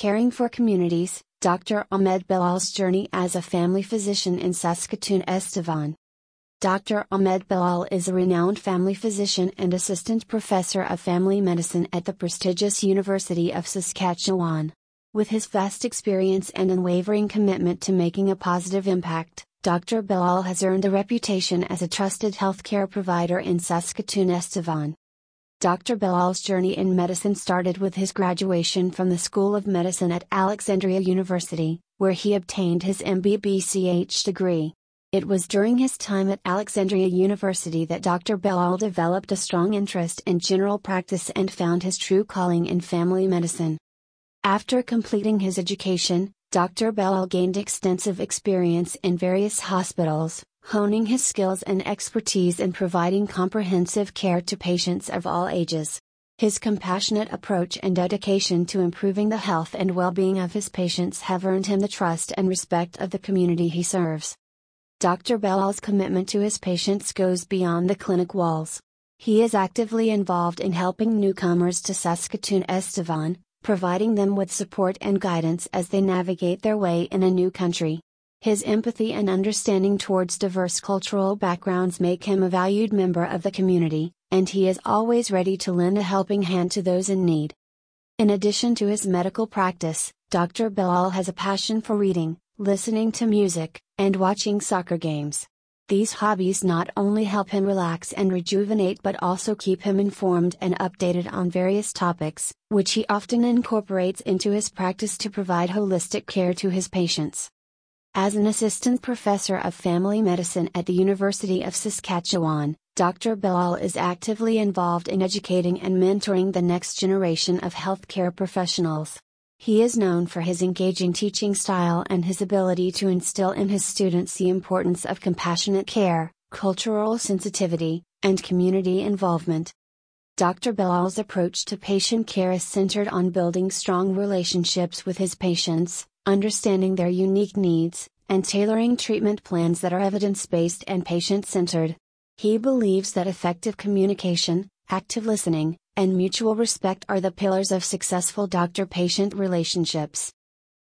Caring for Communities, Dr. Ahmed Belal's journey as a family physician in Saskatoon Estevan. Dr. Ahmed Belal is a renowned family physician and assistant professor of family medicine at the prestigious University of Saskatchewan. With his vast experience and unwavering commitment to making a positive impact, Dr. Belal has earned a reputation as a trusted healthcare provider in Saskatoon Estevan. Dr. Belal's journey in medicine started with his graduation from the School of Medicine at Alexandria University, where he obtained his MBBCH degree. It was during his time at Alexandria University that Dr. Belal developed a strong interest in general practice and found his true calling in family medicine. After completing his education, Dr. Belal gained extensive experience in various hospitals, honing his skills and expertise in providing comprehensive care to patients of all ages. His compassionate approach and dedication to improving the health and well being of his patients have earned him the trust and respect of the community he serves. Dr. Belal's commitment to his patients goes beyond the clinic walls. He is actively involved in helping newcomers to Saskatoon Estevan, providing them with support and guidance as they navigate their way in a new country. His empathy and understanding towards diverse cultural backgrounds make him a valued member of the community, and he is always ready to lend a helping hand to those in need. In addition to his medical practice, Dr. Belal has a passion for reading, listening to music, and watching soccer games. These hobbies not only help him relax and rejuvenate but also keep him informed and updated on various topics, which he often incorporates into his practice to provide holistic care to his patients. As an assistant professor of family medicine at the University of Saskatchewan, Dr. Belal is actively involved in educating and mentoring the next generation of healthcare professionals. He is known for his engaging teaching style and his ability to instill in his students the importance of compassionate care, cultural sensitivity, and community involvement. Dr. Belal's approach to patient care is centered on building strong relationships with his patients, understanding their unique needs, and tailoring treatment plans that are evidence based and patient centered. He believes that effective communication, active listening, and mutual respect are the pillars of successful doctor patient relationships.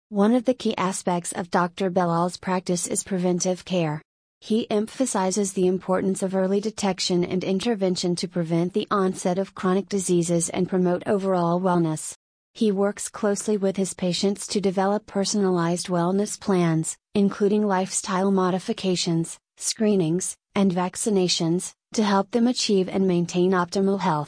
One of the key aspects of Dr. Belal's practice is preventive care. He emphasizes the importance of early detection and intervention to prevent the onset of chronic diseases and promote overall wellness. He works closely with his patients to develop personalized wellness plans, including lifestyle modifications, screenings, and vaccinations, to help them achieve and maintain optimal health.